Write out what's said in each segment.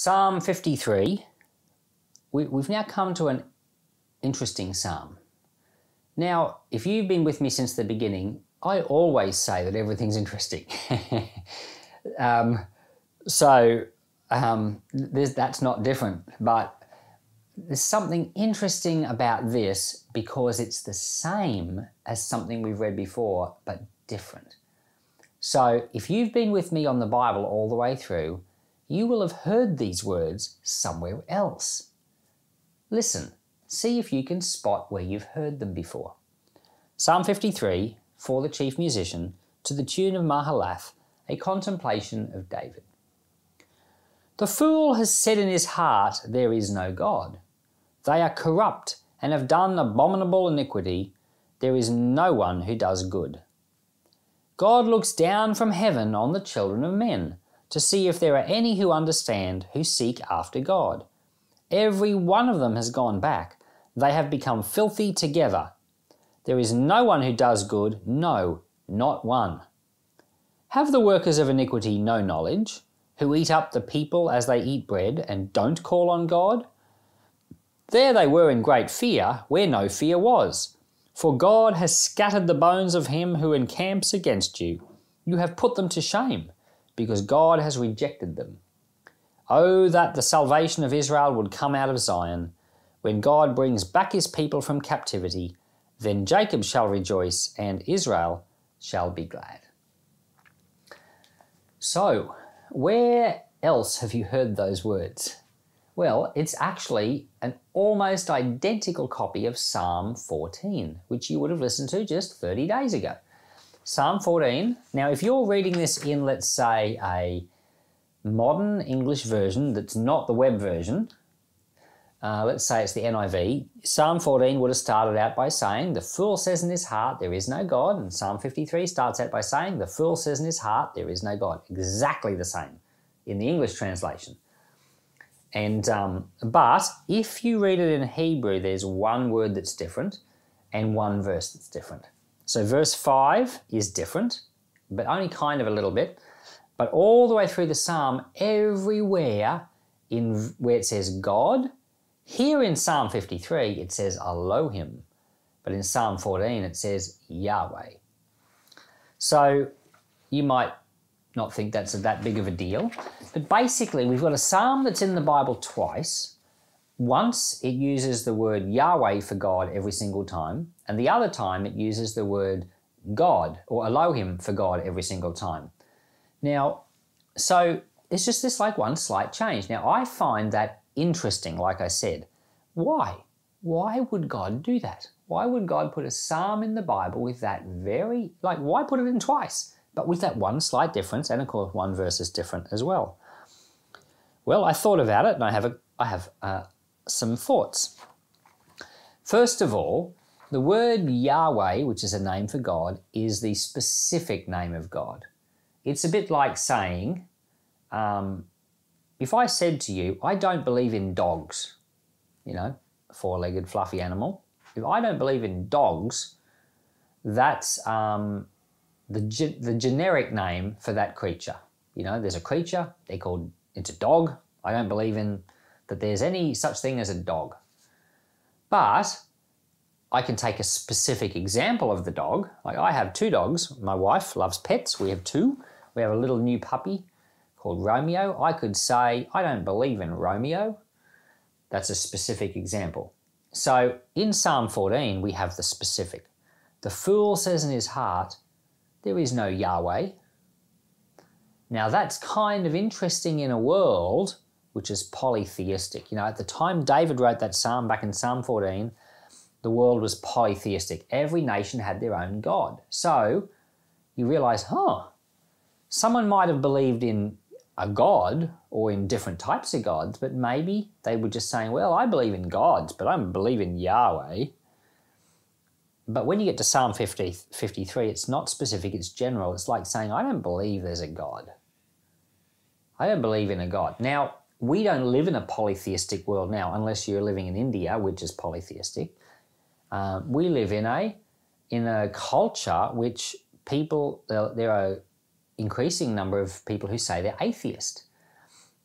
Psalm 53, we, we've now come to an interesting psalm. Now, if you've been with me since the beginning, I always say that everything's interesting. um, so um, that's not different, but there's something interesting about this because it's the same as something we've read before, but different. So if you've been with me on the Bible all the way through, you will have heard these words somewhere else. Listen, see if you can spot where you've heard them before. Psalm 53 for the chief musician to the tune of Mahalath, a contemplation of David. The fool has said in his heart, There is no God. They are corrupt and have done abominable iniquity. There is no one who does good. God looks down from heaven on the children of men to see if there are any who understand, who seek after God. Every one of them has gone back. They have become filthy together. There is no one who does good, no, not one. Have the workers of iniquity no knowledge, who eat up the people as they eat bread and don't call on God? There they were in great fear, where no fear was. For God has scattered the bones of him who encamps against you. You have put them to shame because God has rejected them. Oh, that the salvation of Israel would come out of Zion. When God brings back his people from captivity, then Jacob shall rejoice and Israel shall be glad. So, where else have you heard those words? Well, it's actually an almost identical copy of Psalm 14, which you would have listened to just 30 days ago. Psalm 14. Now, if you're reading this in, let's say, a modern English version that's not the web version, uh, let's say it's the NIV, Psalm 14 would have started out by saying, The fool says in his heart, There is no God. And Psalm 53 starts out by saying, The fool says in his heart, There is no God. Exactly the same in the English translation. And um, but if you read it in Hebrew, there's one word that's different and one verse that's different. So verse 5 is different, but only kind of a little bit. But all the way through the psalm, everywhere in where it says God, here in Psalm 53 it says Elohim, but in Psalm 14 it says Yahweh. So you might not think that's that big of a deal, but basically we've got a psalm that's in the Bible twice. Once it uses the word Yahweh for God every single time, and the other time it uses the word God or Elohim for God every single time. Now, so it's just this like one slight change. Now, I find that interesting, like I said. Why? Why would God do that? Why would God put a psalm in the Bible with that very, like, why put it in twice? But with that one slight difference, and of course, one verse is different as well. Well, I thought about it and I have, a, I have uh, some thoughts. First of all, the word Yahweh, which is a name for God, is the specific name of God. It's a bit like saying, um, if I said to you, I don't believe in dogs, you know, four legged fluffy animal, if I don't believe in dogs, that's um, the, ge- the generic name for that creature. You know, there's a creature, they're called, it's a dog. I don't believe in that there's any such thing as a dog. But I can take a specific example of the dog. Like I have two dogs. My wife loves pets. We have two. We have a little new puppy called Romeo. I could say, I don't believe in Romeo. That's a specific example. So in Psalm 14, we have the specific. The fool says in his heart, There is no Yahweh. Now that's kind of interesting in a world which is polytheistic. You know, at the time David wrote that psalm back in Psalm 14, the world was polytheistic. Every nation had their own God. So you realize, huh, someone might have believed in a God or in different types of gods, but maybe they were just saying, well, I believe in gods, but I don't believe in Yahweh. But when you get to Psalm 50, 53, it's not specific, it's general. It's like saying, I don't believe there's a God. I don't believe in a God. Now, we don't live in a polytheistic world now, unless you're living in India, which is polytheistic. Um, we live in a in a culture which people there are increasing number of people who say they're atheist.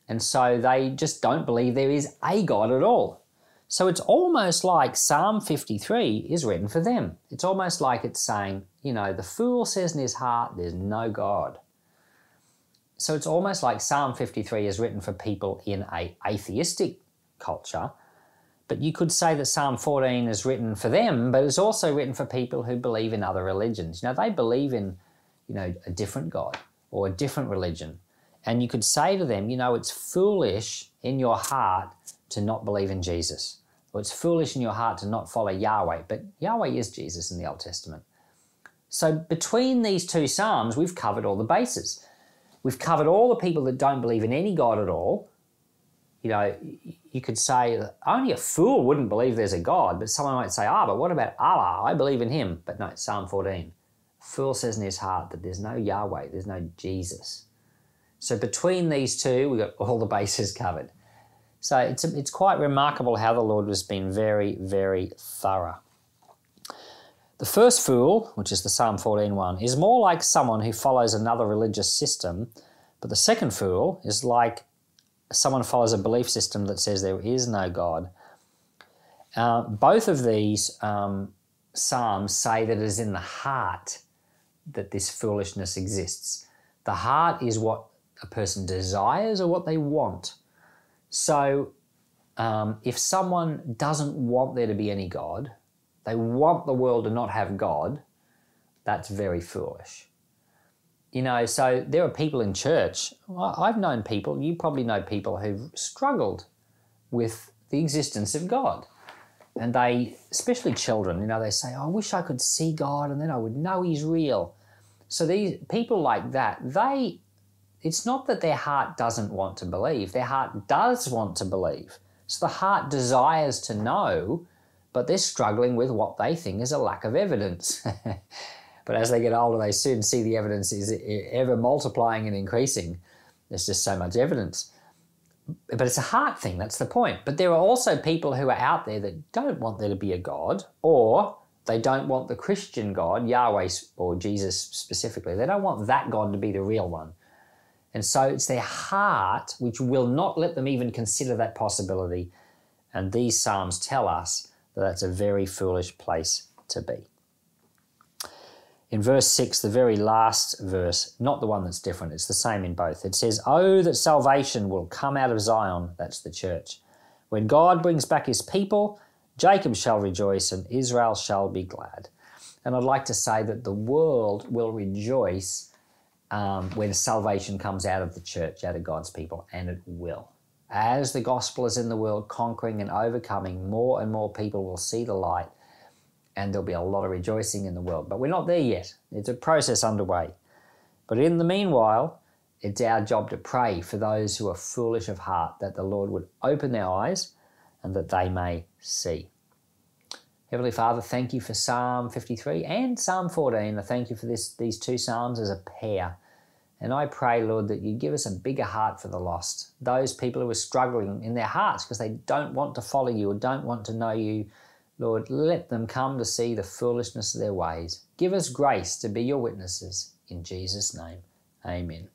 And so they just don't believe there is a God at all. So it's almost like Psalm 53 is written for them. It's almost like it's saying, you know, the fool says in his heart, there's no God. So it's almost like Psalm 53 is written for people in a atheistic culture. But you could say that Psalm 14 is written for them, but it's also written for people who believe in other religions. You know, they believe in, you know, a different God or a different religion. And you could say to them, you know, it's foolish in your heart to not believe in Jesus. Or it's foolish in your heart to not follow Yahweh. But Yahweh is Jesus in the Old Testament. So between these two Psalms, we've covered all the bases. We've covered all the people that don't believe in any God at all. You know, you could say only a fool wouldn't believe there's a God, but someone might say, ah, but what about Allah? I believe in him. But no, Psalm 14. Fool says in his heart that there's no Yahweh, there's no Jesus. So between these two, we've got all the bases covered. So it's, it's quite remarkable how the Lord has been very, very thorough. The first fool, which is the Psalm 14 one, is more like someone who follows another religious system, but the second fool is like someone follows a belief system that says there is no God. Uh, both of these um, Psalms say that it is in the heart that this foolishness exists. The heart is what a person desires or what they want. So, um, if someone doesn't want there to be any God, they want the world to not have God, that's very foolish. You know, so there are people in church, I've known people, you probably know people who've struggled with the existence of God. And they, especially children, you know, they say, oh, I wish I could see God and then I would know He's real. So these people like that, they it's not that their heart doesn't want to believe, their heart does want to believe. So the heart desires to know, but they're struggling with what they think is a lack of evidence. but as they get older, they soon see the evidence is ever multiplying and increasing. There's just so much evidence. But it's a heart thing, that's the point. But there are also people who are out there that don't want there to be a God, or they don't want the Christian God, Yahweh or Jesus specifically. They don't want that God to be the real one. And so it's their heart which will not let them even consider that possibility. And these Psalms tell us that that's a very foolish place to be. In verse 6, the very last verse, not the one that's different, it's the same in both. It says, Oh, that salvation will come out of Zion, that's the church. When God brings back his people, Jacob shall rejoice and Israel shall be glad. And I'd like to say that the world will rejoice um, when salvation comes out of the church, out of God's people, and it will. As the gospel is in the world, conquering and overcoming, more and more people will see the light, and there'll be a lot of rejoicing in the world. But we're not there yet. It's a process underway. But in the meanwhile, it's our job to pray for those who are foolish of heart, that the Lord would open their eyes and that they may see. Heavenly Father, thank you for Psalm 53 and Psalm 14. I thank you for this, these two Psalms as a pair. And I pray, Lord, that you give us a bigger heart for the lost. Those people who are struggling in their hearts because they don't want to follow you or don't want to know you. Lord, let them come to see the foolishness of their ways. Give us grace to be your witnesses. In Jesus' name, amen.